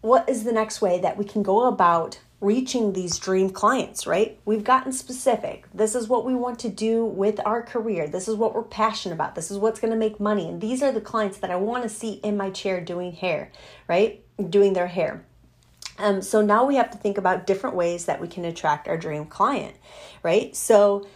what is the next way that we can go about reaching these dream clients, right? We've gotten specific. This is what we want to do with our career. This is what we're passionate about. This is what's going to make money. And these are the clients that I want to see in my chair doing hair, right? Doing their hair. Um, so now we have to think about different ways that we can attract our dream client, right? So,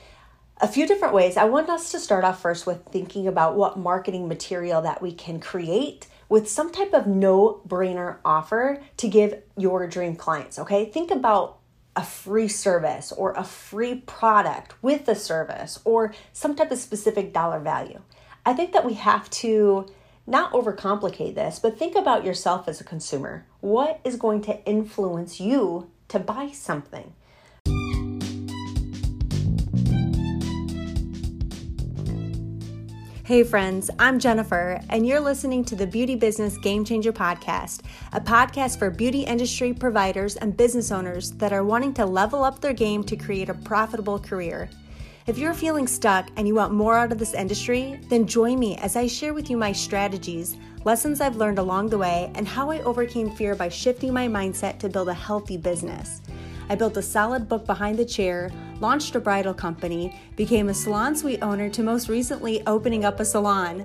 a few different ways. I want us to start off first with thinking about what marketing material that we can create with some type of no brainer offer to give your dream clients. Okay, think about a free service or a free product with a service or some type of specific dollar value. I think that we have to not overcomplicate this, but think about yourself as a consumer. What is going to influence you to buy something? Hey, friends, I'm Jennifer, and you're listening to the Beauty Business Game Changer Podcast, a podcast for beauty industry providers and business owners that are wanting to level up their game to create a profitable career. If you're feeling stuck and you want more out of this industry, then join me as I share with you my strategies, lessons I've learned along the way, and how I overcame fear by shifting my mindset to build a healthy business. I built a solid book behind the chair, launched a bridal company, became a salon suite owner, to most recently opening up a salon.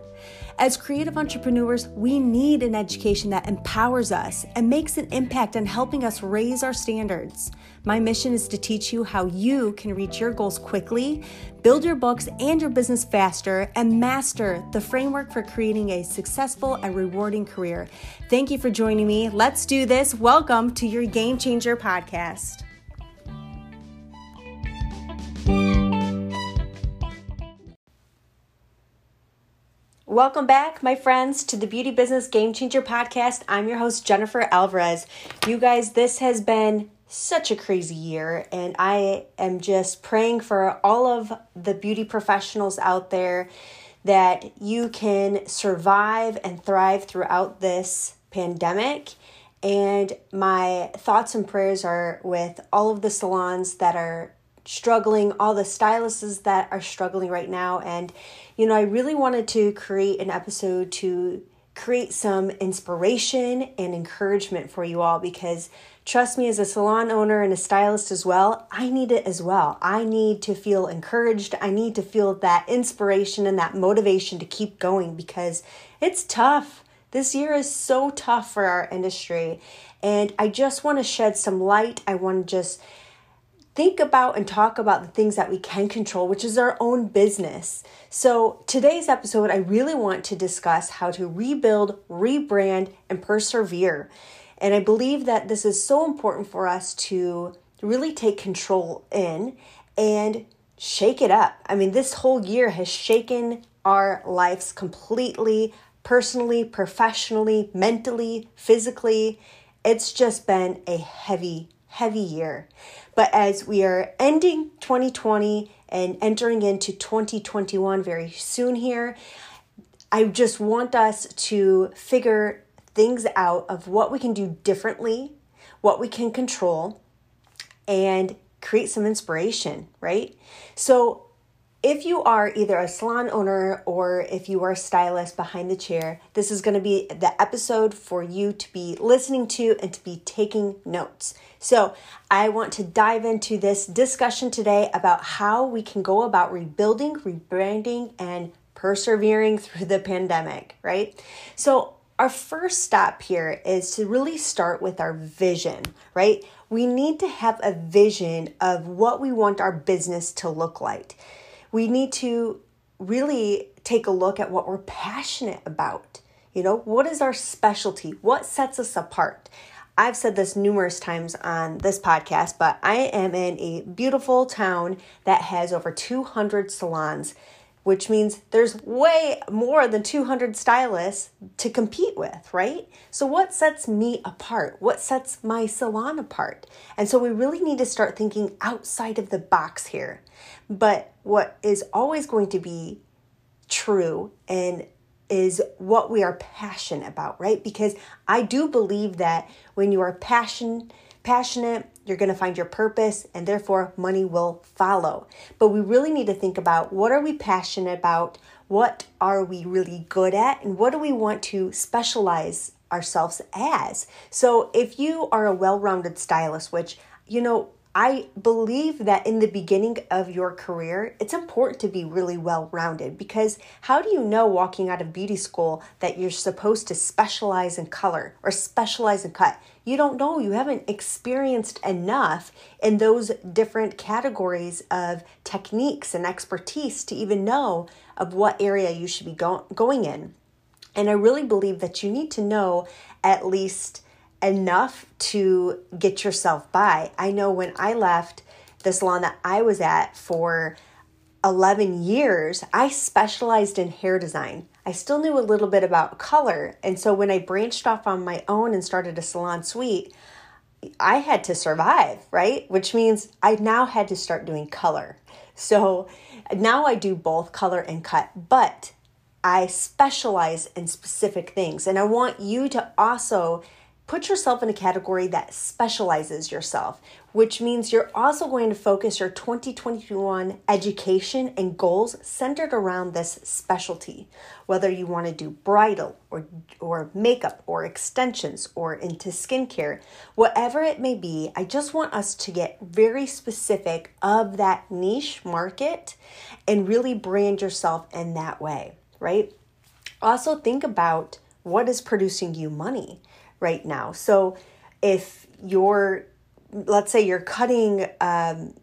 As creative entrepreneurs, we need an education that empowers us and makes an impact on helping us raise our standards. My mission is to teach you how you can reach your goals quickly, build your books and your business faster, and master the framework for creating a successful and rewarding career. Thank you for joining me. Let's do this. Welcome to your Game Changer podcast. Welcome back, my friends, to the Beauty Business Game Changer podcast. I'm your host, Jennifer Alvarez. You guys, this has been such a crazy year, and I am just praying for all of the beauty professionals out there that you can survive and thrive throughout this pandemic. And my thoughts and prayers are with all of the salons that are struggling, all the stylists that are struggling right now. And, you know, I really wanted to create an episode to create some inspiration and encouragement for you all because trust me, as a salon owner and a stylist as well, I need it as well. I need to feel encouraged. I need to feel that inspiration and that motivation to keep going because it's tough. This year is so tough for our industry. And I just want to shed some light. I want to just think about and talk about the things that we can control, which is our own business. So, today's episode, I really want to discuss how to rebuild, rebrand, and persevere. And I believe that this is so important for us to really take control in and shake it up. I mean, this whole year has shaken our lives completely, personally, professionally, mentally, physically. It's just been a heavy, heavy year. But as we are ending 2020 and entering into 2021 very soon here, I just want us to figure things out of what we can do differently, what we can control, and create some inspiration, right? So, if you are either a salon owner or if you are a stylist behind the chair, this is going to be the episode for you to be listening to and to be taking notes. So, I want to dive into this discussion today about how we can go about rebuilding, rebranding, and persevering through the pandemic, right? So, our first step here is to really start with our vision, right? We need to have a vision of what we want our business to look like we need to really take a look at what we're passionate about. You know, what is our specialty? What sets us apart? I've said this numerous times on this podcast, but I am in a beautiful town that has over 200 salons, which means there's way more than 200 stylists to compete with, right? So, what sets me apart? What sets my salon apart? And so, we really need to start thinking outside of the box here. But what is always going to be true and is what we are passionate about, right? Because I do believe that when you are passion passionate, you're going to find your purpose and therefore money will follow. But we really need to think about what are we passionate about? What are we really good at? And what do we want to specialize ourselves as. So if you are a well rounded stylist, which, you know, I believe that in the beginning of your career, it's important to be really well rounded because how do you know walking out of beauty school that you're supposed to specialize in color or specialize in cut? You don't know. You haven't experienced enough in those different categories of techniques and expertise to even know of what area you should be go- going in. And I really believe that you need to know at least enough to get yourself by. I know when I left the salon that I was at for 11 years, I specialized in hair design. I still knew a little bit about color. And so when I branched off on my own and started a salon suite, I had to survive, right? Which means I now had to start doing color. So now I do both color and cut, but I specialize in specific things. And I want you to also put yourself in a category that specializes yourself, which means you're also going to focus your 2021 education and goals centered around this specialty. Whether you want to do bridal or, or makeup or extensions or into skincare, whatever it may be, I just want us to get very specific of that niche market and really brand yourself in that way, right? Also, think about what is producing you money right now. So if your, let's say your cutting um,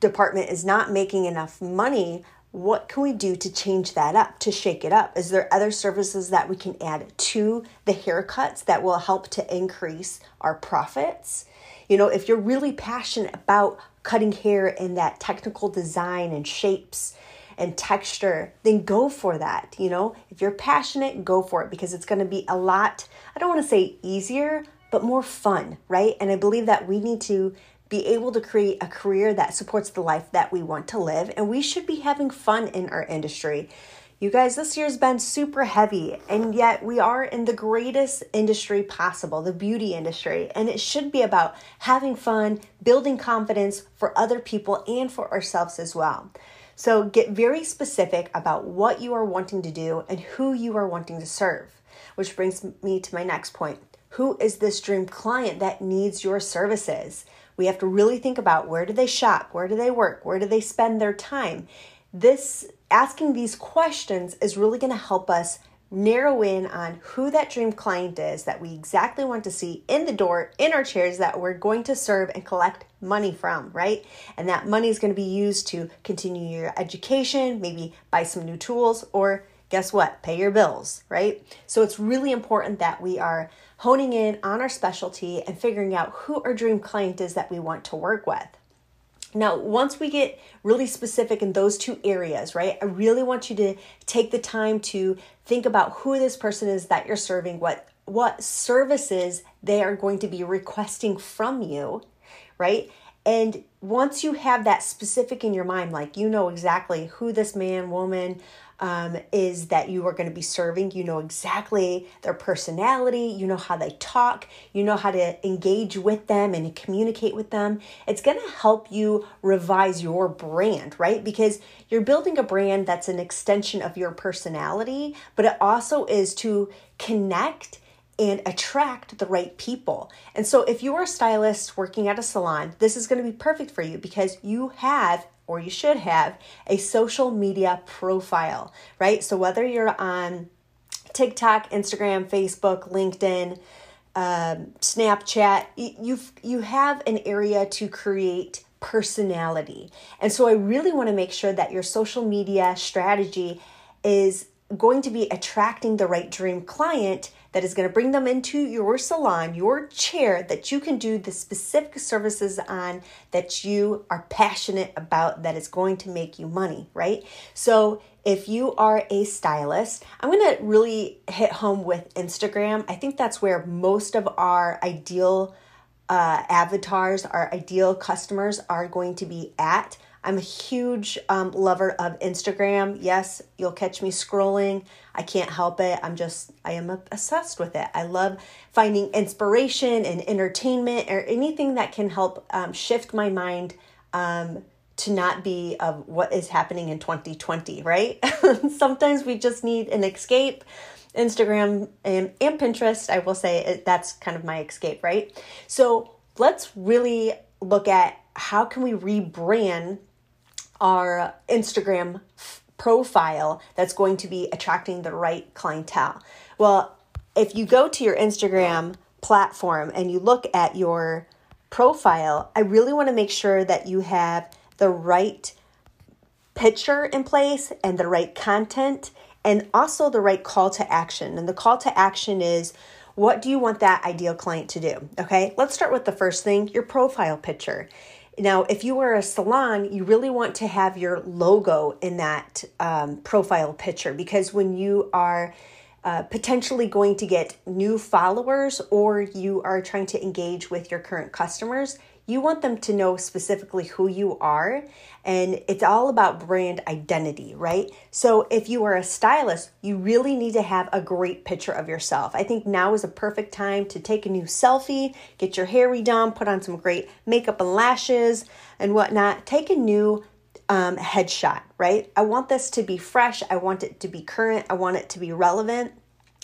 department is not making enough money, what can we do to change that up, to shake it up? Is there other services that we can add to the haircuts that will help to increase our profits? You know, if you're really passionate about cutting hair and that technical design and shapes and texture, then go for that. You know, if you're passionate, go for it because it's going to be a lot, I don't want to say easier, but more fun, right? And I believe that we need to be able to create a career that supports the life that we want to live, and we should be having fun in our industry. You guys, this year's been super heavy, and yet we are in the greatest industry possible, the beauty industry. And it should be about having fun, building confidence for other people and for ourselves as well. So get very specific about what you are wanting to do and who you are wanting to serve. Which brings me to my next point. Who is this dream client that needs your services? We have to really think about where do they shop? Where do they work? Where do they spend their time? This asking these questions is really going to help us narrow in on who that dream client is that we exactly want to see in the door in our chairs that we're going to serve and collect money from, right? And that money is going to be used to continue your education, maybe buy some new tools, or guess what? Pay your bills, right? So it's really important that we are honing in on our specialty and figuring out who our dream client is that we want to work with. Now, once we get really specific in those two areas, right, I really want you to take the time to think about who this person is that you're serving, what what services they are going to be requesting from you, right? And once you have that specific in your mind, like you know exactly who this man, woman, um, is that you are going to be serving. You know exactly their personality, you know how they talk, you know how to engage with them and communicate with them. It's going to help you revise your brand, right? Because you're building a brand that's an extension of your personality, but it also is to connect and attract the right people. And so, if you are a stylist working at a salon, this is going to be perfect for you because you have or you should have a social media profile, right? So whether you're on TikTok, Instagram, Facebook, LinkedIn, um, Snapchat, you've, you have an area to create personality. And so I really want to make sure that your social media strategy is going to be attracting the right dream client that is going to bring them into your salon, your chair that you can do the specific services on that you are passionate about that is going to make you money, right? So, if you are a stylist, I'm going to really hit home with Instagram. I think that's where most of our ideal uh, avatars, our ideal customers are going to be at. I'm a huge um, lover of Instagram. Yes, you'll catch me scrolling. I can't help it. I'm just, I am obsessed with it. I love finding inspiration and entertainment or anything that can help um, shift my mind um, to not be of what is happening in 2020, right? Sometimes we just need an escape Instagram and, and Pinterest. I will say that's kind of my escape, right? So let's really look at how can we rebrand our Instagram profile that's going to be attracting the right clientele. Well, if you go to your Instagram platform and you look at your profile, I really want to make sure that you have the right picture in place and the right content and also the right call to action. And the call to action is what do you want that ideal client to do? Okay, let's start with the first thing your profile picture. Now, if you are a salon, you really want to have your logo in that um, profile picture because when you are uh, potentially going to get new followers or you are trying to engage with your current customers, you want them to know specifically who you are. And it's all about brand identity, right? So if you are a stylist, you really need to have a great picture of yourself. I think now is a perfect time to take a new selfie, get your hair redone, put on some great makeup and lashes and whatnot. Take a new um, headshot, right? I want this to be fresh. I want it to be current. I want it to be relevant.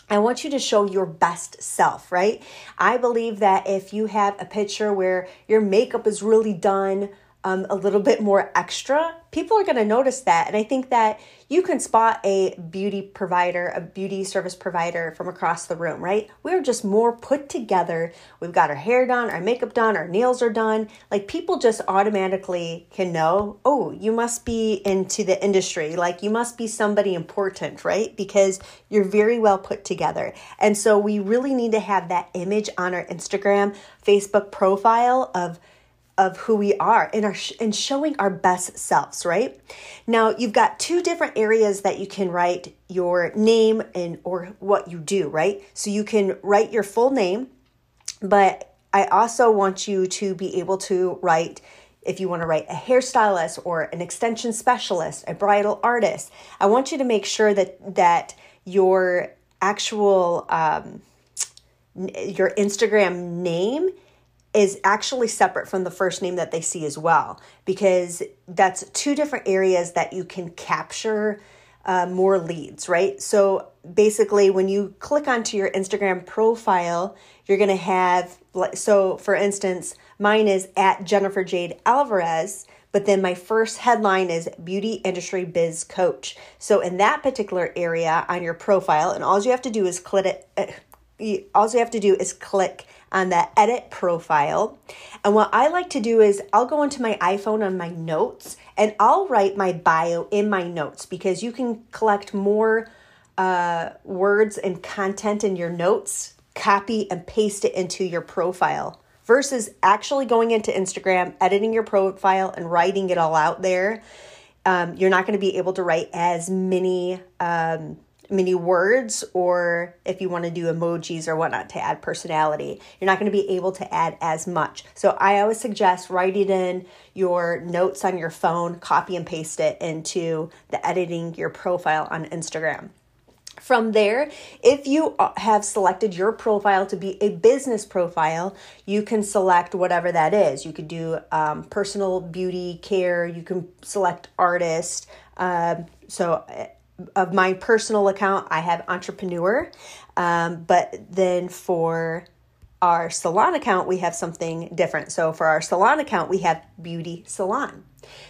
I want you to show your best self, right? I believe that if you have a picture where your makeup is really done, um, a little bit more extra, people are going to notice that. And I think that you can spot a beauty provider, a beauty service provider from across the room, right? We're just more put together. We've got our hair done, our makeup done, our nails are done. Like people just automatically can know, oh, you must be into the industry. Like you must be somebody important, right? Because you're very well put together. And so we really need to have that image on our Instagram, Facebook profile of of who we are and our and showing our best selves, right? Now, you've got two different areas that you can write your name and or what you do, right? So you can write your full name, but I also want you to be able to write if you want to write a hairstylist or an extension specialist, a bridal artist. I want you to make sure that that your actual um, your Instagram name is actually separate from the first name that they see as well, because that's two different areas that you can capture uh, more leads, right? So basically, when you click onto your Instagram profile, you're to have, so for instance, mine is at Jennifer Jade Alvarez but then my first headline is beauty industry biz coach so in that particular area on your profile and all you have to do is click it uh, all you have to do is click on the edit profile. And what I like to do is I'll go into my iPhone on my notes and I'll write my bio in my notes because you can collect more uh, words and content in your notes, copy and paste it into your profile versus actually going into Instagram, editing your profile, and writing it all out there. Um, you're not going to be able to write as many um, many words or if you want to do emojis or whatnot to add personality you're not going to be able to add as much so i always suggest writing in your notes on your phone copy and paste it into the editing your profile on instagram from there, if you have selected your profile to be a business profile, you can select whatever that is. You could do um, personal beauty care, you can select artist. Um, so of my personal account, I have entrepreneur. Um, but then for our salon account, we have something different. So for our salon account, we have beauty salon.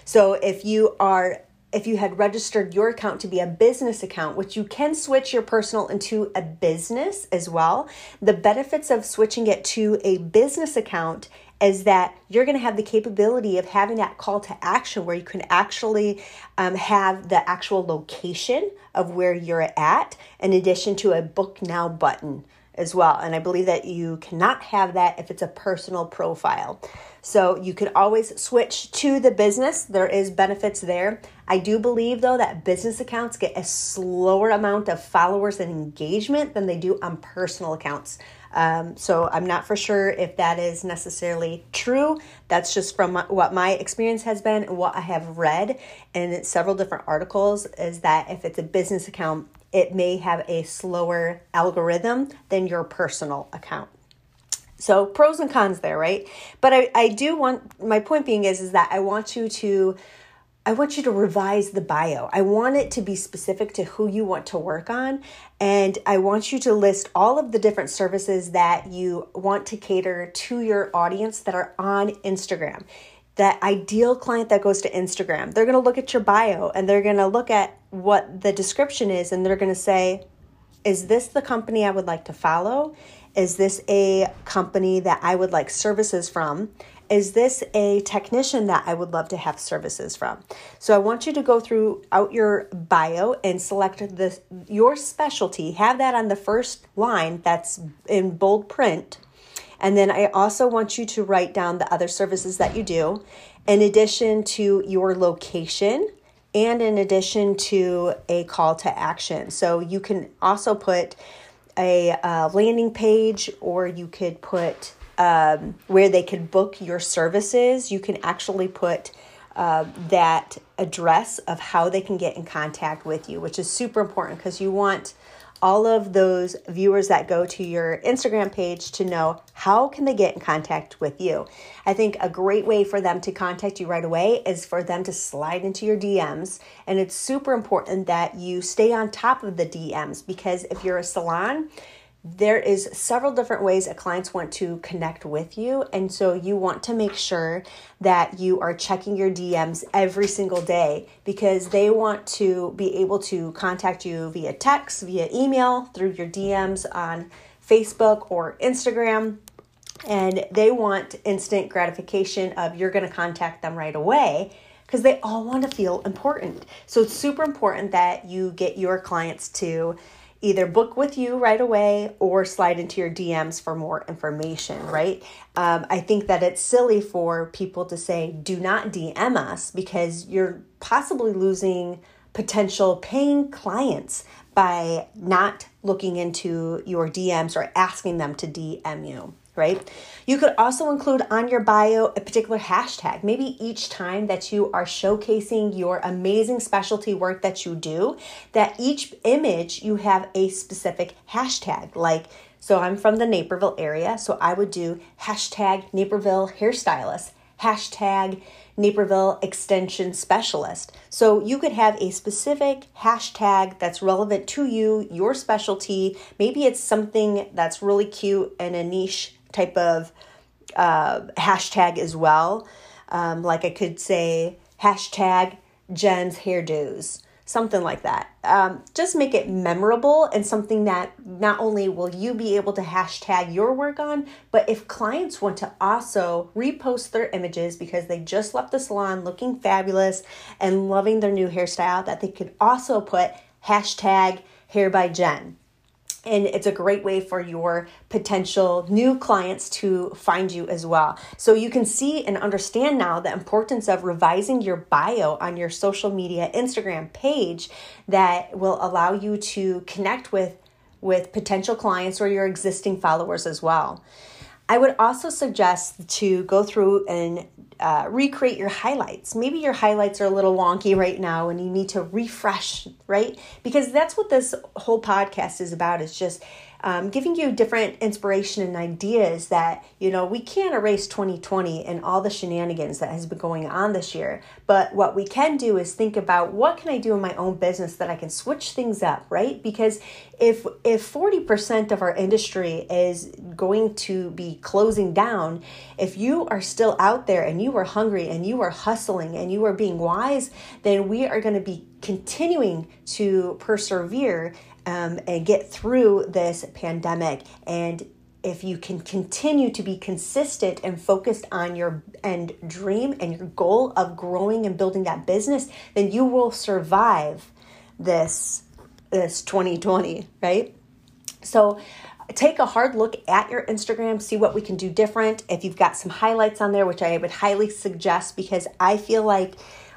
So if you are if you had registered your account to be a business account, which you can switch your personal into a business as well, the benefits of switching it to a business account is that you're going to have the capability of having that call to action where you can actually um, have the actual location of where you're at, in addition to a book now button as well. And I believe that you cannot have that if it's a personal profile. So you can always switch to the business. There is benefits there. I do believe though that business accounts get a slower amount of followers and engagement than they do on personal accounts. Um, so I'm not for sure if that is necessarily true. That's just from what my experience has been and what I have read in several different articles is that if it's a business account, it may have a slower algorithm than your personal account. So pros and cons there, right? But I, I do want my point being is is that I want you to I want you to revise the bio. I want it to be specific to who you want to work on. And I want you to list all of the different services that you want to cater to your audience that are on Instagram. That ideal client that goes to Instagram, they're to look at your bio and they're to look at what the description is and they're to say, Is this the company I would like to follow? Is this a company that I would like services from? Is this a technician that I would love to have services from? So I want you to go through out your bio and select the your specialty. Have that on the first line that's in bold print. And then I also want you to write down the other services that you do in addition to your location and in addition to a call to action. So you can also put a uh, landing page or you could put um, where they can book your services. You can actually put uh, that address of how they can get in contact with you, which is super important because you want all of those viewers that go to your Instagram page to know how can they get in contact with you. I think a great way for them to contact you right away is for them to slide into your DMs and it's super important that you stay on top of the DMs because if you're a salon, there is several different ways that clients want to connect with you and so you want to make sure that you are checking your DMs every single day because they want to be able to contact you via text, via email, through your DMs on Facebook or Instagram and they want instant gratification of you're going to contact them right away because they all want to feel important. So it's super important that you get your clients to either book with you right away or slide into your DMs for more information, right? Um, I think that it's silly for people to say, do not DM us because you're possibly losing potential paying clients by not looking into your DMs or asking them to DM you right? You could also include on your bio a particular hashtag. Maybe each time that you are showcasing your amazing specialty work that you do, that each image you have a specific hashtag. Like, so I'm from the Naperville area, so I would do hashtag Naperville hairstylist, hashtag Naperville Extension Specialist. So you could have a specific hashtag that's relevant to you, your specialty. Maybe it's something that's really cute and a niche type of uh, hashtag as well. Um, like I could say hashtag Jen's hairdos, something like that. Um, just make it memorable and something that not only will you be able to hashtag your work on, but if clients want to also repost their images because they just left the salon looking fabulous and loving their new hairstyle, that they could also put hashtag hair by Jen and it's a great way for your potential new clients to find you as well. So you can see and understand now the importance of revising your bio on your social media Instagram page that will allow you to connect with with potential clients or your existing followers as well. I would also suggest to go through and uh, recreate your highlights. Maybe your highlights are a little wonky right now and you need to refresh, right? Because that's what this whole podcast is about It's just um, giving you different inspiration and ideas that, you know, we can't erase 2020 and all the shenanigans that has been going on this year. But what we can do is think about what can I do in my own business that I can switch things up, right? Because if if 40% of our industry is going to be closing down, if you are still out there and you are hungry and you are hustling and you are being wise, then we are going to be continuing to persevere um, and get through this pandemic. And if you can continue to be consistent and focused on your end dream and your goal of growing and building that business, then you will survive this this 2020, right? So take a hard look at your Instagram, see what we can do different. If you've got some highlights on there, which I would highly suggest because I feel like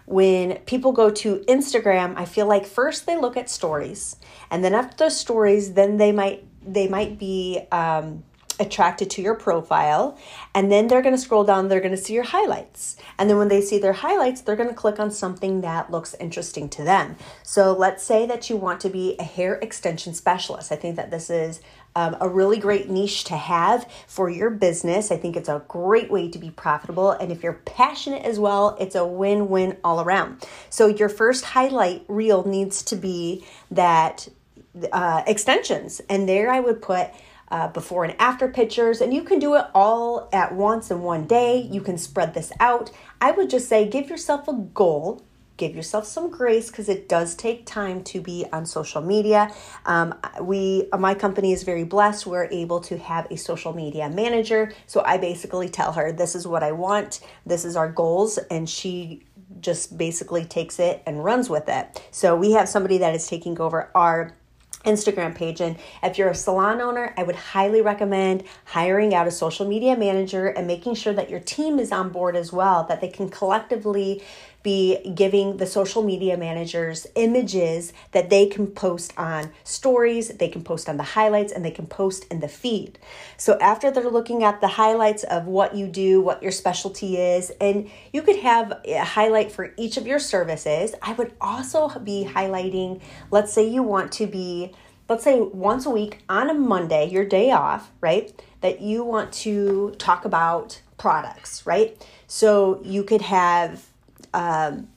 when people go to Instagram, I feel like first they look at stories, and then after those stories, then they might they might be um, attracted to your profile and then they're going to scroll down they're going to see your highlights and then when they see their highlights they're going to click on something that looks interesting to them so let's say that you want to be a hair extension specialist i think that this is um, a really great niche to have for your business. I think it's a great way to be profitable. And if you're passionate as well, it's a win win all around. So, your first highlight reel needs to be that uh, extensions. And there I would put uh, before and after pictures, and you can do it all at once in one day. You can spread this out. I would just say give yourself a goal give yourself some grace because it does take time to be on social media. Um, we, my company is very blessed. We're able to have a social media manager. So I basically tell her, this is what I want, this is our goals, and she just basically takes it and runs with it. So we have somebody that is taking over our Instagram page. And if you're a salon owner, I would highly recommend hiring out a social media manager and making sure that your team is on board as well, that they can collectively be giving the social media managers images that they can post on stories, they can post on the highlights, and they can post in the feed. So after they're looking at the highlights of what you do, what your specialty is, and you could have a highlight for each of your services, I would also be highlighting, let's say you want to be let's say once a week on a Monday, your day off, right? That you want to talk about products, right? So you could have um,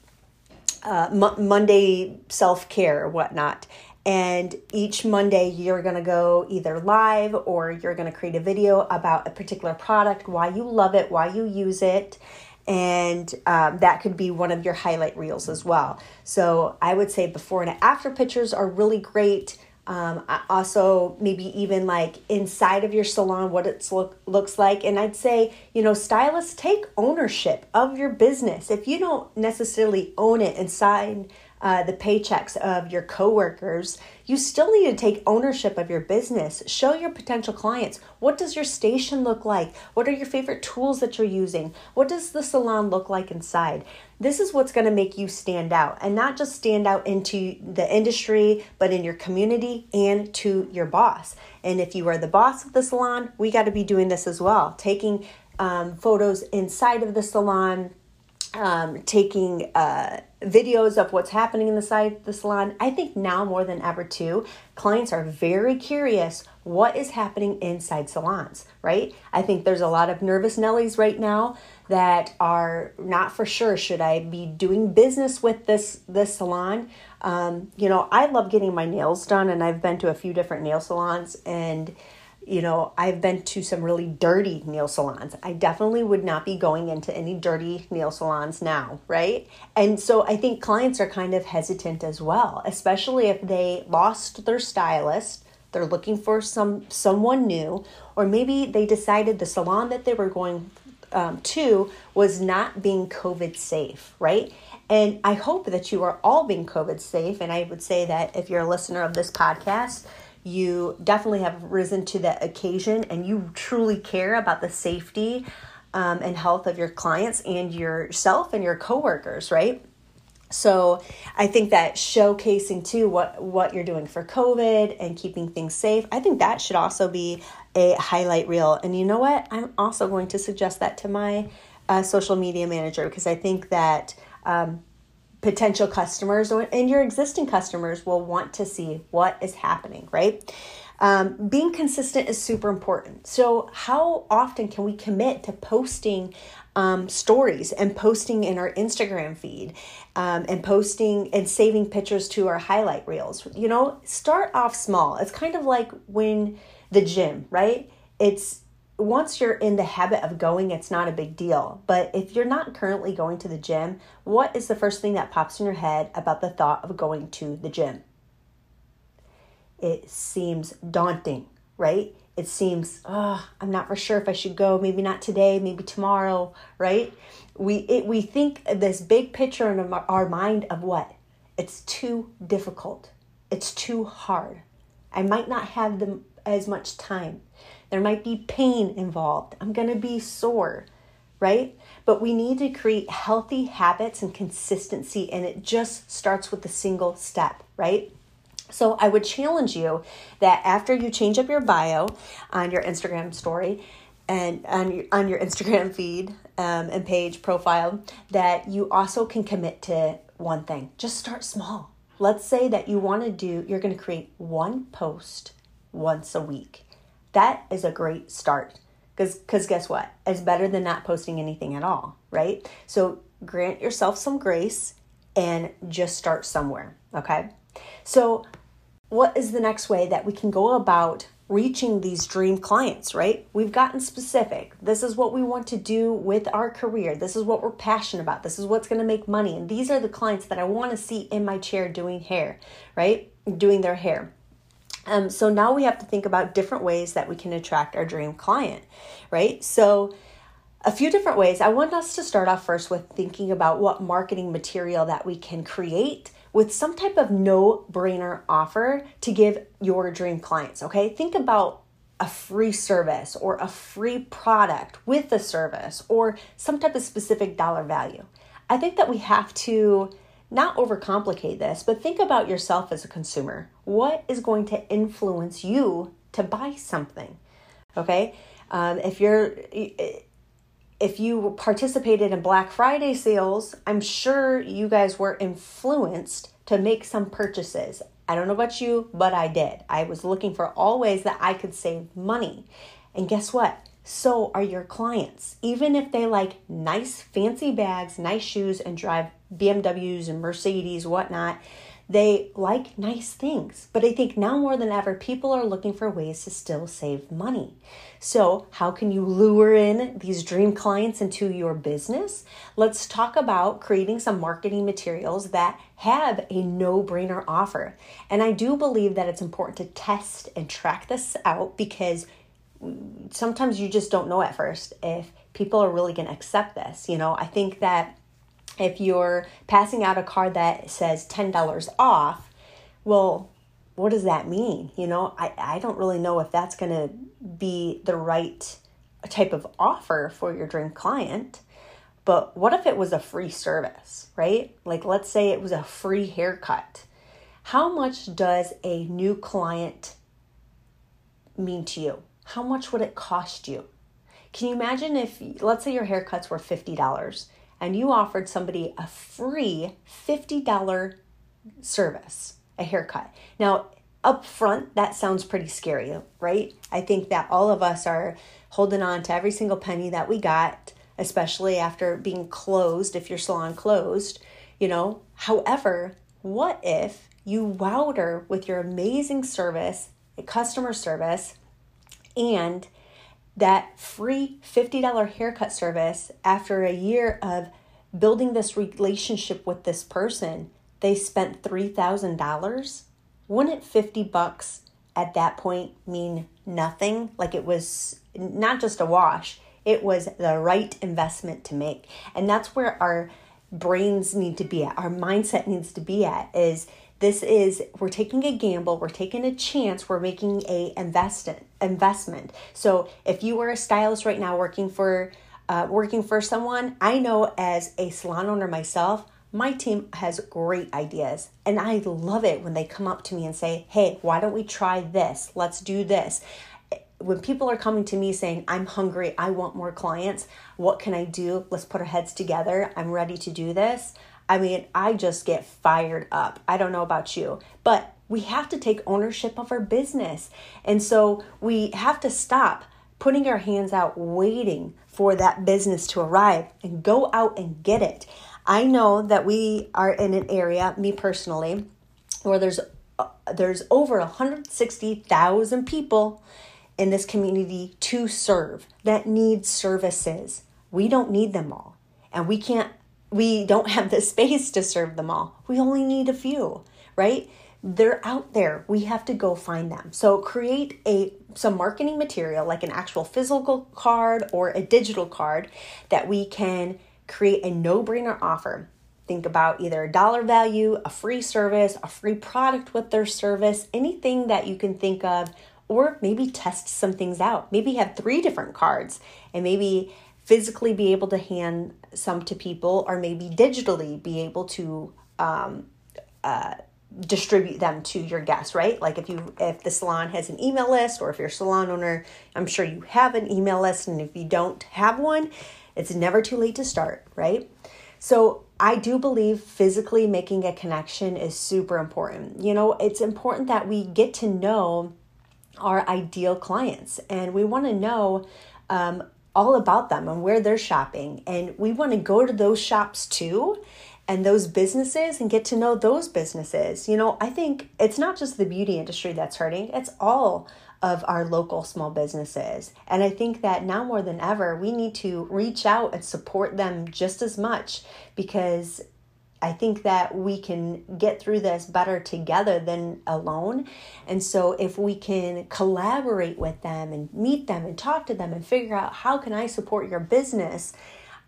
uh, Monday self care or whatnot. And each Monday, you're going to go either live or you're going to create a video about a particular product, why you love it, why you use it. And um, that could be one of your highlight reels as well. So I would say before and after pictures are really great. Um, also, maybe even like inside of your salon, what it look, looks like. And I'd say, you know, stylists take ownership of your business. If you don't necessarily own it inside uh, the paychecks of your coworkers, you still need to take ownership of your business. Show your potential clients what does your station look like? What are your favorite tools that you're using? What does the salon look like inside? This is what's going to make you stand out and not just stand out into the industry, but in your community and to your boss. And if you are the boss of the salon, we got to be doing this as well, taking um, photos inside of the salon um, taking uh, videos of what's happening inside the salon. I think now more than ever, too, clients are very curious what is happening inside salons, right? I think there's a lot of nervous Nellies right now that are not for sure should I be doing business with this this salon. Um, you know, I love getting my nails done, and I've been to a few different nail salons and you know, I've been to some really dirty nail salons. I definitely would not be going into any dirty nail salons now, right? And so I think clients are kind of hesitant as well, especially if they lost their stylist, they're looking for some someone new, or maybe they decided the salon that they were going um, to was not being COVID safe, right? And I hope that you are all being COVID safe. And I would say that if you're a listener of this podcast, you definitely have risen to the occasion and you truly care about the safety um, and health of your clients and yourself and your coworkers, right? So I think that showcasing too what what you're doing for COVID and keeping things safe, I think that should also be a highlight reel. And you know what? I'm also going to suggest that to my uh, social media manager because I think that um, potential customers and your existing customers will want to see what is happening, right? Um, being consistent is super important. So, how often can we commit to posting um, stories and posting in our Instagram feed um, and posting and saving pictures to our highlight reels? You know, start off small. It's kind of like when the gym, right? It's once you're in the habit of going, it's not a big deal. But if you're not currently going to the gym, what is the first thing that pops in your head about the thought of going to the gym? It seems daunting, right? It seems, oh, I'm not for sure if I should go, maybe not today, maybe tomorrow, right? We it, we think this big picture in our mind of what? It's too difficult. It's too hard. I might not have them as much time. There might be pain involved. I'm going to be sore, right? But we need to create healthy habits and consistency, and it just starts with a single step, right? So I would challenge you that after you change up your bio on your Instagram story and on your, on your Instagram feed um, and page profile, that you also can commit to one thing. Just start small. Let's say that you want to do, you're going to create one post once a week. That is a great start because because guess what? It's better than not posting anything at all, right? So grant yourself some grace and just start somewhere, okay? So what is the next way that we can go about reaching these dream clients, right? We've gotten specific. This is what we want to do with our career. This is what we're passionate about. This is what's going to make money. And these are the clients that I want to see in my chair doing hair, right? Doing their hair. Um, so now we have to think about different ways that we can attract our dream client, right? So, a few different ways. I want us to start off first with thinking about what marketing material that we can create with some type of no brainer offer to give your dream clients, okay? Think about a free service or a free product with a service or some type of specific dollar value. I think that we have to not overcomplicate this, but think about yourself as a consumer. What is going to influence you to buy something? Okay, um, if you're if you participated in Black Friday sales, I'm sure you guys were influenced to make some purchases. I don't know about you, but I did. I was looking for all ways that I could save money. And guess what? So are your clients. Even if they like nice, fancy bags, nice shoes, and drive BMWs and Mercedes, whatnot. They like nice things, but I think now more than ever, people are looking for ways to still save money. So, how can you lure in these dream clients into your business? Let's talk about creating some marketing materials that have a no brainer offer. And I do believe that it's important to test and track this out because sometimes you just don't know at first if people are really going to accept this. You know, I think that if you're passing out a card that says $10 off, well, what does that mean? You know, I, I don't really know if that's going to be the right type of offer for your dream client. But what if it was a free service, right? Like, let's say it was a free haircut. How much does a new client mean to you? How much would it cost you? Can you imagine if, let's say, your haircuts were $50 and you offered somebody a free $50 service, a haircut. Now, up front, that sounds pretty scary, right? I think that all of us are holding on to every single penny that we got, especially after being closed, if your salon closed, you know. However, what if you wowed her with your amazing service, customer service, and that free $50 haircut service after a year of building this relationship with this person they spent $3000 wouldn't 50 bucks at that point mean nothing? Like it was not just a wash it was the right investment to make. And that's where our brains need to be at our mindset needs to be at is this is we're taking a gamble, we're taking a chance, we're making a investment investment. So if you are a stylist right now working for uh, working for someone, I know as a salon owner myself, my team has great ideas and I love it when they come up to me and say, Hey, why don't we try this? Let's do this. When people are coming to me saying, I'm hungry, I want more clients, what can I do? Let's put our heads together. I'm ready to do this. I mean, I just get fired up. I don't know about you, but we have to take ownership of our business. And so we have to stop putting our hands out waiting for that business to arrive and go out and get it. I know that we are in an area, me personally, where there's uh, there's over 160,000 people in this community to serve that need services. We don't need them all. And we can't we don't have the space to serve them all. We only need a few, right? They're out there. We have to go find them. So create a some marketing material like an actual physical card or a digital card that we can create a no-brainer offer. Think about either a dollar value, a free service, a free product with their service, anything that you can think of or maybe test some things out. Maybe have three different cards and maybe physically be able to hand some to people or maybe digitally be able to um, uh, distribute them to your guests right? Like if you if the salon has an email list or if you're a salon owner i'm sure you have an email list and if you don't have one it's never too late to start right? So i do believe physically making a connection is super important. You know it's important that we get to know our ideal clients and we want to know um, all about them and where they're shopping and we want to go to those shops too and those businesses and get to know those businesses. You know, I think it's not just the beauty industry that's hurting, it's all of our local small businesses. And I think that now more than ever, we need to reach out and support them just as much because I think that we can get through this better together than alone. And so if we can collaborate with them and meet them and talk to them and figure out how can I support your business,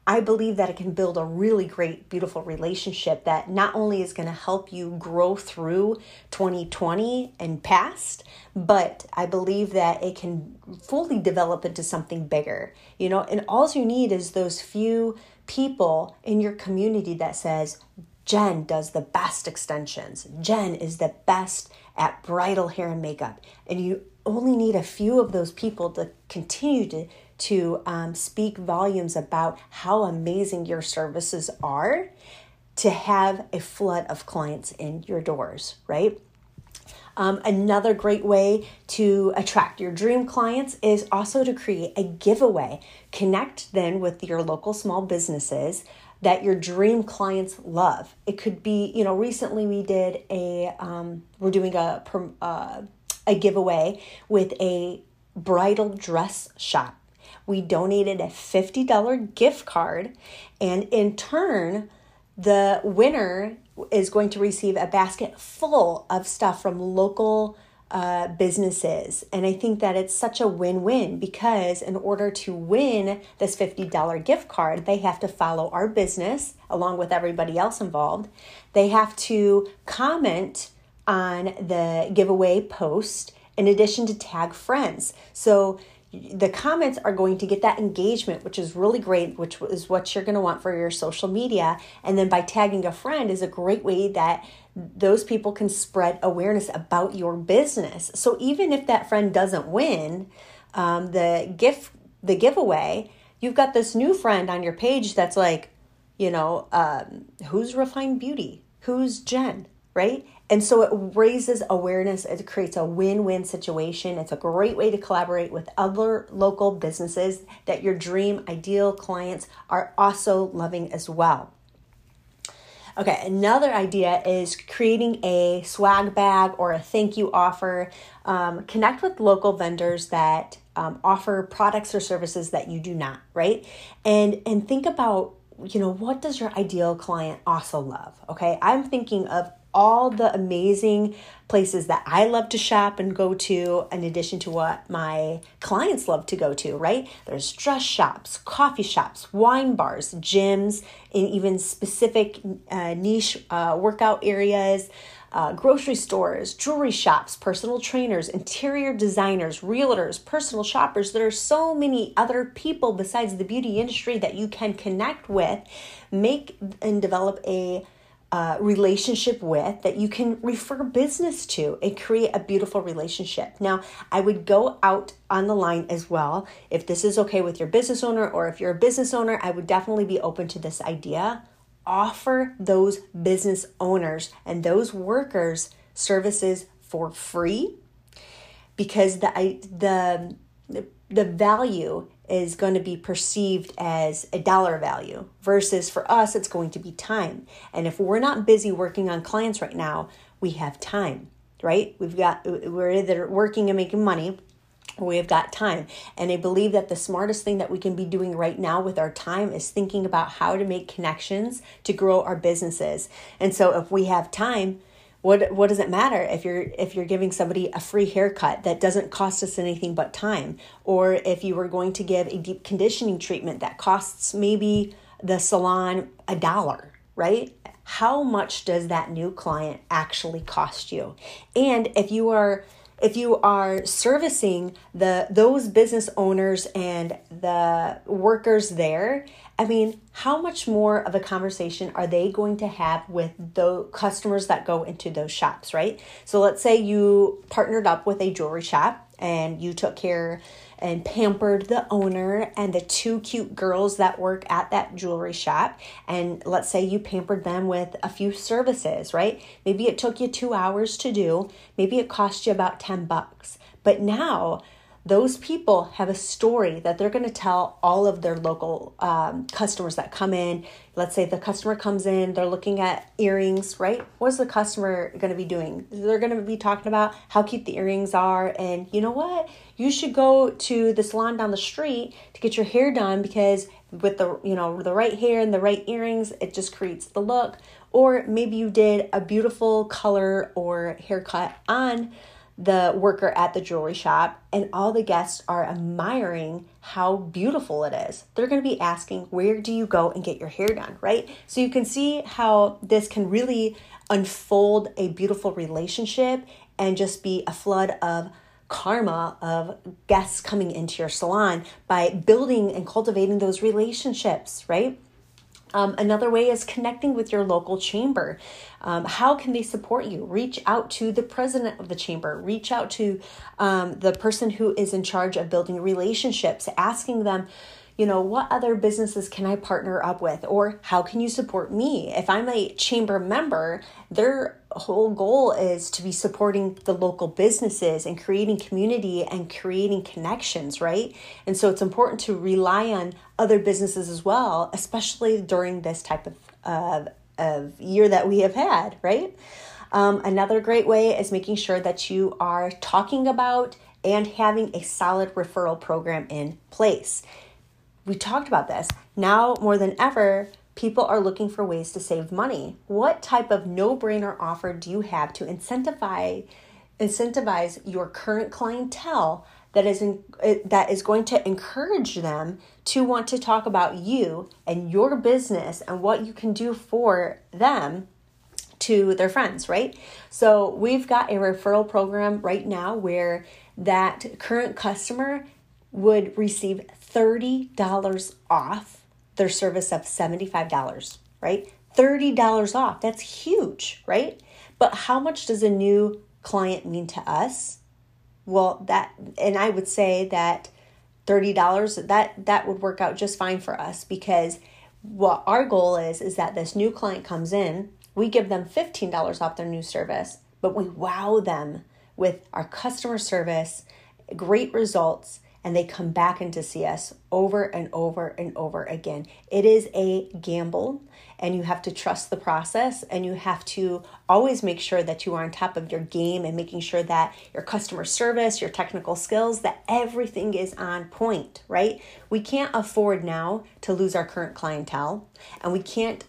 I believe that it can build a really great, beautiful relationship that not only is going to help you grow through 2020 and past, but I believe that it can fully develop into something bigger. You know, and all you need is those few people in your community that says, Jen does the best extensions. Jen is the best at bridal hair and makeup. And you only need a few of those people to continue to to um, speak volumes about how amazing your services are to have a flood of clients in your doors, right? Um, another great way to attract your dream clients is also to create a giveaway. Connect then with your local small businesses that your dream clients love. It could be, you know, recently we did a, um, we're doing a, uh, a giveaway with a bridal dress shop we donated a $50 gift card, and in turn, the winner is going to receive a basket full of stuff from local uh, businesses. And I think that it's such a win win because in order to win this $50 gift card, they have to follow our business along with everybody else involved. They have to comment on the giveaway post in addition to tag friends. So the comments are going to get that engagement, which is really great, which is what you're going to want for your social media. And then by tagging a friend is a great way that those people can spread awareness about your business. So even if that friend doesn't win um, the gift, the giveaway, you've got this new friend on your page that's like, you know, um, who's Refined Beauty? Who's Jen? Right? And so it raises awareness, it creates a win win situation. It's a great way to collaborate with other local businesses that your dream ideal clients are also loving as well. Okay, another idea is creating a swag bag or a thank you offer. Um, connect with local vendors that um, offer products or services that you do not, right? And and think about you know what does your ideal client also love? Okay, I'm thinking of all the amazing places that I love to shop and go to, in addition to what my clients love to go to, right? There's dress shops, coffee shops, wine bars, gyms, and even specific uh, niche uh, workout areas. Uh, grocery stores, jewelry shops, personal trainers, interior designers, realtors, personal shoppers. There are so many other people besides the beauty industry that you can connect with, make and develop a uh, relationship with that you can refer business to and create a beautiful relationship. Now, I would go out on the line as well. If this is okay with your business owner or if you're a business owner, I would definitely be open to this idea. Offer those business owners and those workers services for free because the the the value is going to be perceived as a dollar value versus for us it's going to be time. And if we're not busy working on clients right now we have time right? We've got we're either working and making money we have got time. And i believe that the smartest thing that we can be doing right now with our time is thinking about how to make connections to grow our businesses. And so if we have time what what does it matter if you're if you're giving somebody a free haircut that doesn't cost us anything but time? Or if you were going to give a deep conditioning treatment that costs maybe the salon a dollar right? How much does that new client actually cost you? And if you are if you are servicing the those business owners and the workers there i mean how much more of a conversation are they going to have with the customers that go into those shops right so let's say you partnered up with a jewelry shop and you took care and pampered the owner and the two cute girls that work at that jewelry shop. And let's say you pampered them with a few services, right? Maybe it took you two hours to do, maybe it cost you about 10 bucks. But now those people have a story that they're going to tell all of their local um, customers that come in. Let's say the customer comes in, they're looking at earrings, right? What's the customer going to be doing? They're going to be talking about how cute the earrings are. And you know what? You should go to the salon down the street to get your hair done because with the you know the right hair and the right earrings it just creates the look or maybe you did a beautiful color or haircut on the worker at the jewelry shop, and all the guests are admiring how beautiful it is. They're going to be asking, Where do you go and get your hair done? Right? So you can see how this can really unfold a beautiful relationship and just be a flood of karma of guests coming into your salon by building and cultivating those relationships, right? Um, another way is connecting with your local chamber. Um, how can they support you? Reach out to the president of the chamber, reach out to um, the person who is in charge of building relationships, asking them, you know, what other businesses can I partner up with? Or how can you support me? If I'm a chamber member, their whole goal is to be supporting the local businesses and creating community and creating connections, right? And so it's important to rely on other businesses as well, especially during this type of, uh, of year that we have had, right? Um, another great way is making sure that you are talking about and having a solid referral program in place we talked about this. Now more than ever, people are looking for ways to save money. What type of no-brainer offer do you have to incentivize incentivize your current clientele that is in, that is going to encourage them to want to talk about you and your business and what you can do for them to their friends, right? So, we've got a referral program right now where that current customer would receive $30 off their service of $75, right? $30 off. That's huge, right? But how much does a new client mean to us? Well, that and I would say that $30 that that would work out just fine for us because what our goal is is that this new client comes in, we give them $15 off their new service, but we wow them with our customer service, great results, and they come back in to see us over and over and over again. It is a gamble, and you have to trust the process, and you have to always make sure that you are on top of your game and making sure that your customer service, your technical skills, that everything is on point, right? We can't afford now to lose our current clientele, and we can't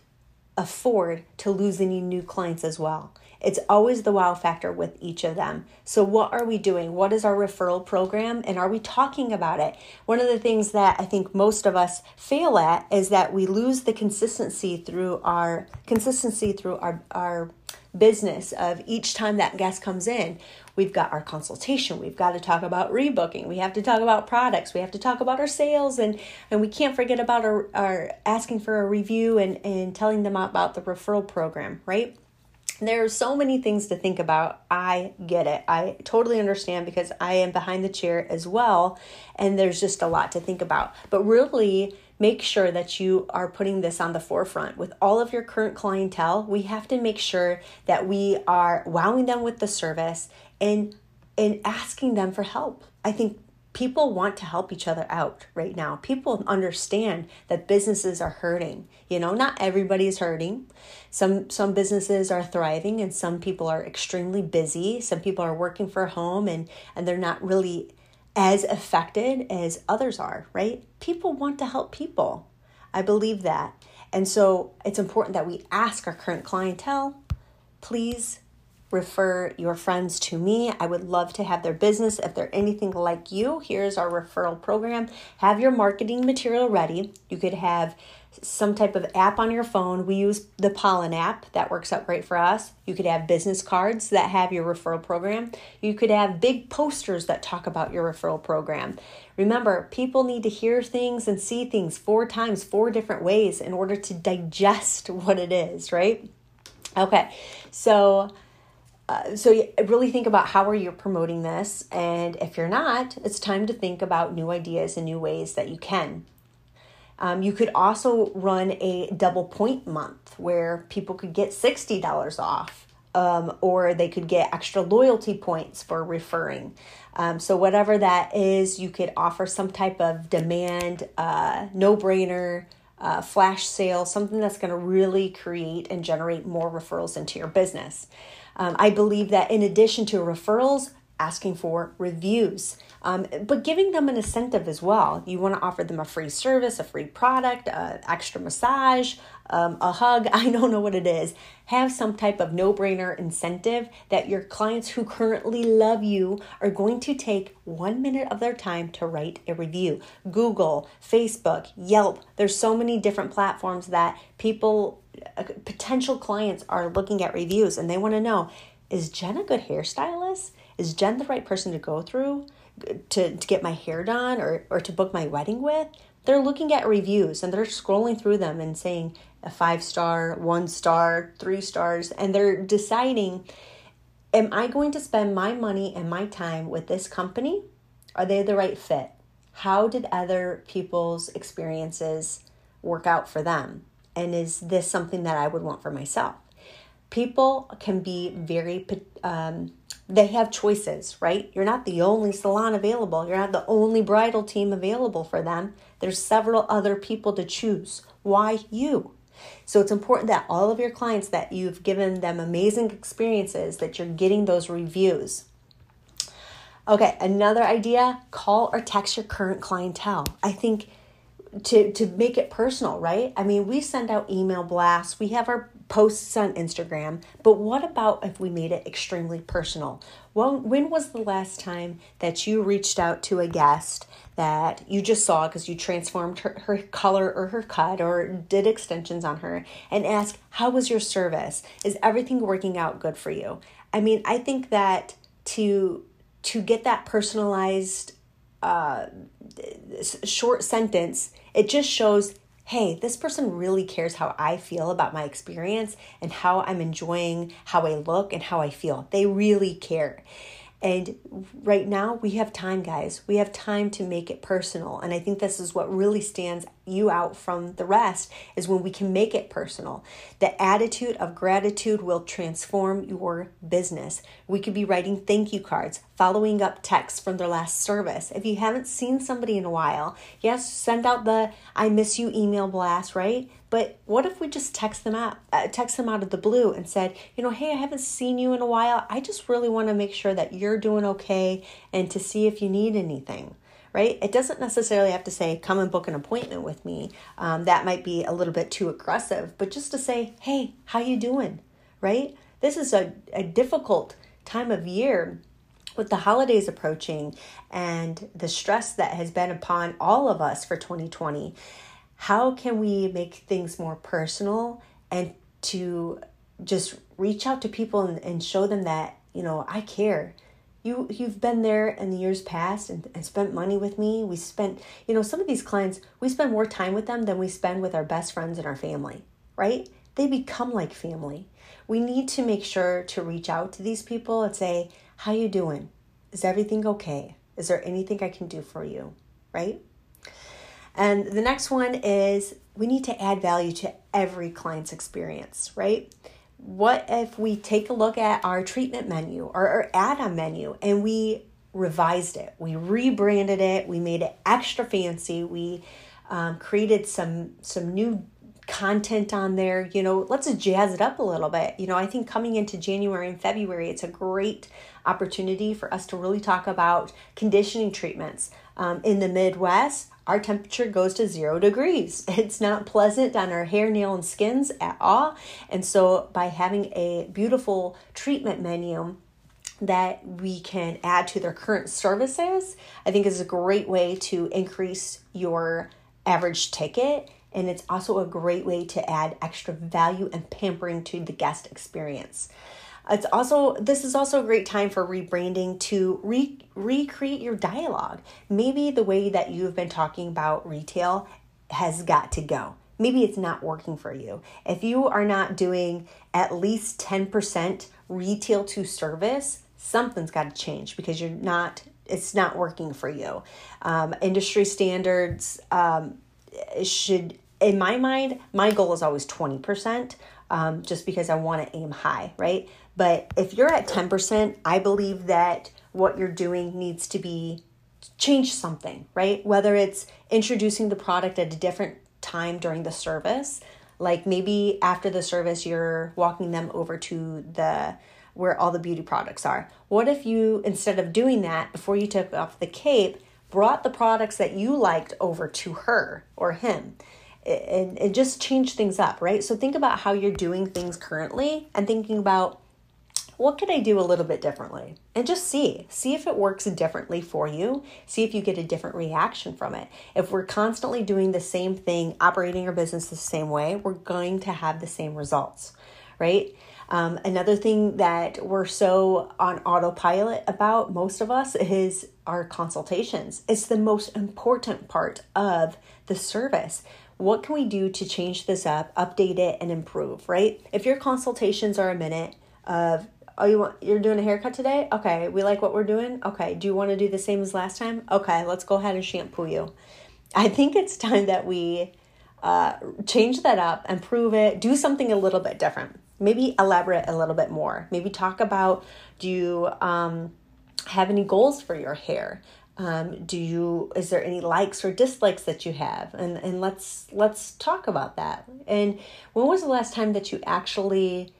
afford to lose any new clients as well. It's always the wow factor with each of them. So, what are we doing? What is our referral program? And are we talking about it? One of the things that I think most of us fail at is that we lose the consistency through our consistency through our, our business of each time that guest comes in we've got our consultation we've got to talk about rebooking we have to talk about products we have to talk about our sales and and we can't forget about our, our asking for a review and and telling them about the referral program right there are so many things to think about. I get it. I totally understand because I am behind the chair as well. And there's just a lot to think about. But really, make sure that you are putting this on the forefront with all of your current clientele. We have to make sure that we are wowing them with the service and and asking them for help. I think people want to help each other out right now. People understand that businesses are hurting. You know, not everybody is hurting. Some some businesses are thriving and some people are extremely busy. Some people are working for home and and they're not really as affected as others are, right? People want to help people. I believe that. And so it's important that we ask our current clientele, please refer your friends to me. I would love to have their business. If they're anything like you, here's our referral program. Have your marketing material ready. You could have some type of app on your phone. We use the Pollen app, that works out great for us. You could have business cards that have your referral program. You could have big posters that talk about your referral program. Remember, people need to hear things and see things four times, four different ways in order to digest what it is, right? Okay, so uh, so really think about how are you promoting this and if you're not it's time to think about new ideas and new ways that you can. Um, you could also run a double point month where people could get $60 off um, or they could get extra loyalty points for referring. Um, so whatever that is you could offer some type of demand uh, no-brainer uh, flash sale something that's going to really create and generate more referrals into your business um, I believe that in addition to referrals, asking for reviews, um, but giving them an incentive as well. You want to offer them a free service, a free product, uh, extra massage, um, a hug. I don't know what it is. Have some type of no brainer incentive that your clients who currently love you are going to take one minute of their time to write a review. Google, Facebook, Yelp, there's so many different platforms that people Uh, potential clients are looking at reviews and they want to know is Jen a good hairstylist? Is Jen the right person to go through to, to get my hair done or, or to book my wedding with? They're looking at reviews and they're scrolling through them and saying a five star, one star, three stars, and they're deciding am I going to spend my money and my time with this company? Are they the right fit? How did other people's experiences work out for them? And is this something that I would want for myself? People can be very, um, they have choices, right? You're not the only salon available. You're not the only bridal team available for them. There's several other people to choose. Why you? So it's important that all of your clients that you've given them amazing experiences that you're getting those reviews. Okay, another idea, call or text your current clientele. I think to to make it personal, right? I mean, we send out email blasts, we have our posts on Instagram, but what about if we made it extremely personal? Well, when was the last time that you reached out to a guest that you just saw because you transformed her, her color or her cut or did extensions on her and asked, How was your service? Is everything working out good for you? I mean, I think that to to get that personalized uh, short sentence it just shows hey, this person really cares how I feel about my experience and how I'm enjoying how I look and how I feel. They really care. And right now, we have time, guys. We have time to make it personal. And I think this is what really stands you out from the rest is when we can make it personal. The attitude of gratitude will transform your business. We could be writing thank you cards, following up texts from their last service. If you haven't seen somebody in a while, yes, send out the I miss you email blast, right? But what if we just text them out, uh, text them out of the blue and said, you know, hey, I haven't seen you in a while. I just really want to make sure that you're doing okay and to see if you need anything right? It doesn't necessarily have to say, come and book an appointment with me. Um, that might be a little bit too aggressive, but just to say, hey, how you doing, right? This is a, a difficult time of year with the holidays approaching and the stress that has been upon all of us for 2020. How can we make things more personal and to just reach out to people and, and show them that, you know, I care you you've been there in the years past and, and spent money with me. We spent you know some of these clients we spend more time with them than we spend with our best friends and our family right? They become like family. We need to make sure to reach out to these people and say how you doing? Is everything okay? Is there anything i can do for you? Right? And the next one is we need to add value to every client's experience right what if we take a look at our treatment menu or our add-on menu and we revised it? We rebranded it. We made it extra fancy. We um, created some some new content on there. You know let's jazz it up a little bit. You know i think coming into january and february it's a great opportunity for us to really talk about conditioning treatments um, in the midwest our temperature goes to zero degrees. It's not pleasant on our hair, nail, and skins at all. And so, by having a beautiful treatment menu that we can add to their current services, I think is a great way to increase your average ticket. And it's also a great way to add extra value and pampering to the guest experience. It's also this is also a great time for rebranding to re- recreate your dialogue. Maybe the way that you've been talking about retail has got to go. Maybe it's not working for you. If you are not doing at least 10% retail to service, something's got to change because you're not it's not working for you. Um, industry standards um, should, in my mind, my goal is always 20%, um, just because I want to aim high, right? But if you're at 10%, I believe that what you're doing needs to be change something, right? Whether it's introducing the product at a different time during the service, like maybe after the service you're walking them over to the where all the beauty products are. What if you instead of doing that before you took off the cape, brought the products that you liked over to her or him? And, and just change things up, right? So think about how you're doing things currently and thinking about what could I do a little bit differently? And just see. See if it works differently for you. See if you get a different reaction from it. If we're constantly doing the same thing, operating our business the same way, we're going to have the same results, right? Um, another thing that we're so on autopilot about, most of us, is our consultations. It's the most important part of the service. What can we do to change this up, update it, and improve, right? If your consultations are a minute of oh you want you're doing a haircut today? Okay we like what we're doing? Okay do you want to do the same as last time? Okay let's go ahead and shampoo you. I think it's time that we uh, change that up and prove it do something a little bit different. Maybe elaborate a little bit more. Maybe talk about do you um, have any goals for your hair? Um, do you is there any likes or dislikes that you have? And and let's let's talk about that. And when was the last time that you actually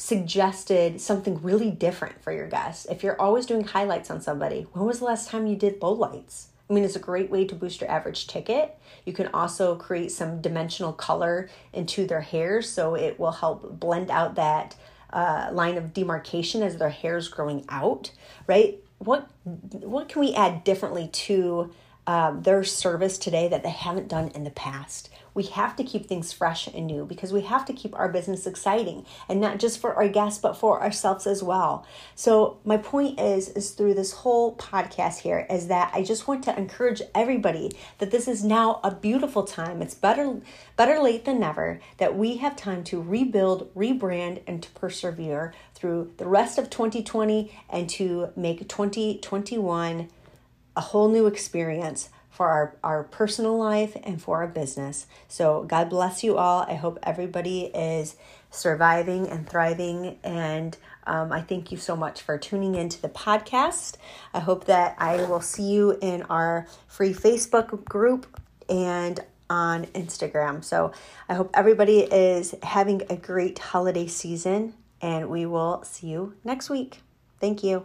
suggested something really different for your guests. If you're always doing highlights on somebody, when was the last time you did lowlights? I mean, it's a great way to boost your average ticket. You can also create some dimensional color into their hair so it will help blend out that uh, line of demarcation as their hair is growing out, right? What what can we add differently to um, their service today that they haven't done in the past? We have to keep things fresh and new because we have to keep our business exciting and not just for our guests but for ourselves as well. So my point is is through this whole podcast here is that i just want to encourage everybody that this is now a beautiful time. It's better better late than never that we have time to rebuild rebrand and to persevere through the rest of 2020 and to make 2021 a whole new experience for our, our personal life and for our business. So, God bless you all. I hope everybody is surviving and thriving. And um, I thank you so much for tuning into the podcast. I hope that I will see you in our free Facebook group and on Instagram. So, I hope everybody is having a great holiday season, and we will see you next week. Thank you.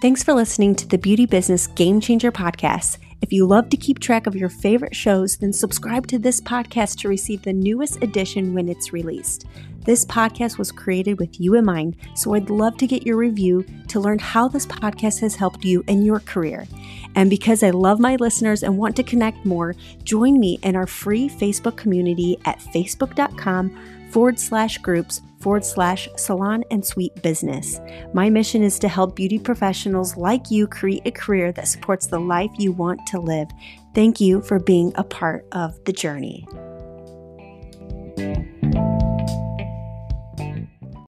Thanks for listening to the Beauty Business Game Changer podcast. If you love to keep track of your favorite shows, then subscribe to this podcast to receive the newest edition when it's released. This podcast was created with you in mind, so I'd love to get your review to learn how this podcast has helped you in your career. And because I love my listeners and want to connect more, join me in our free Facebook community at facebook.com forward slash groups forward slash salon and suite business. My mission is to help beauty professionals like you create a career that supports the life you want to live. Thank you for being a part of the journey.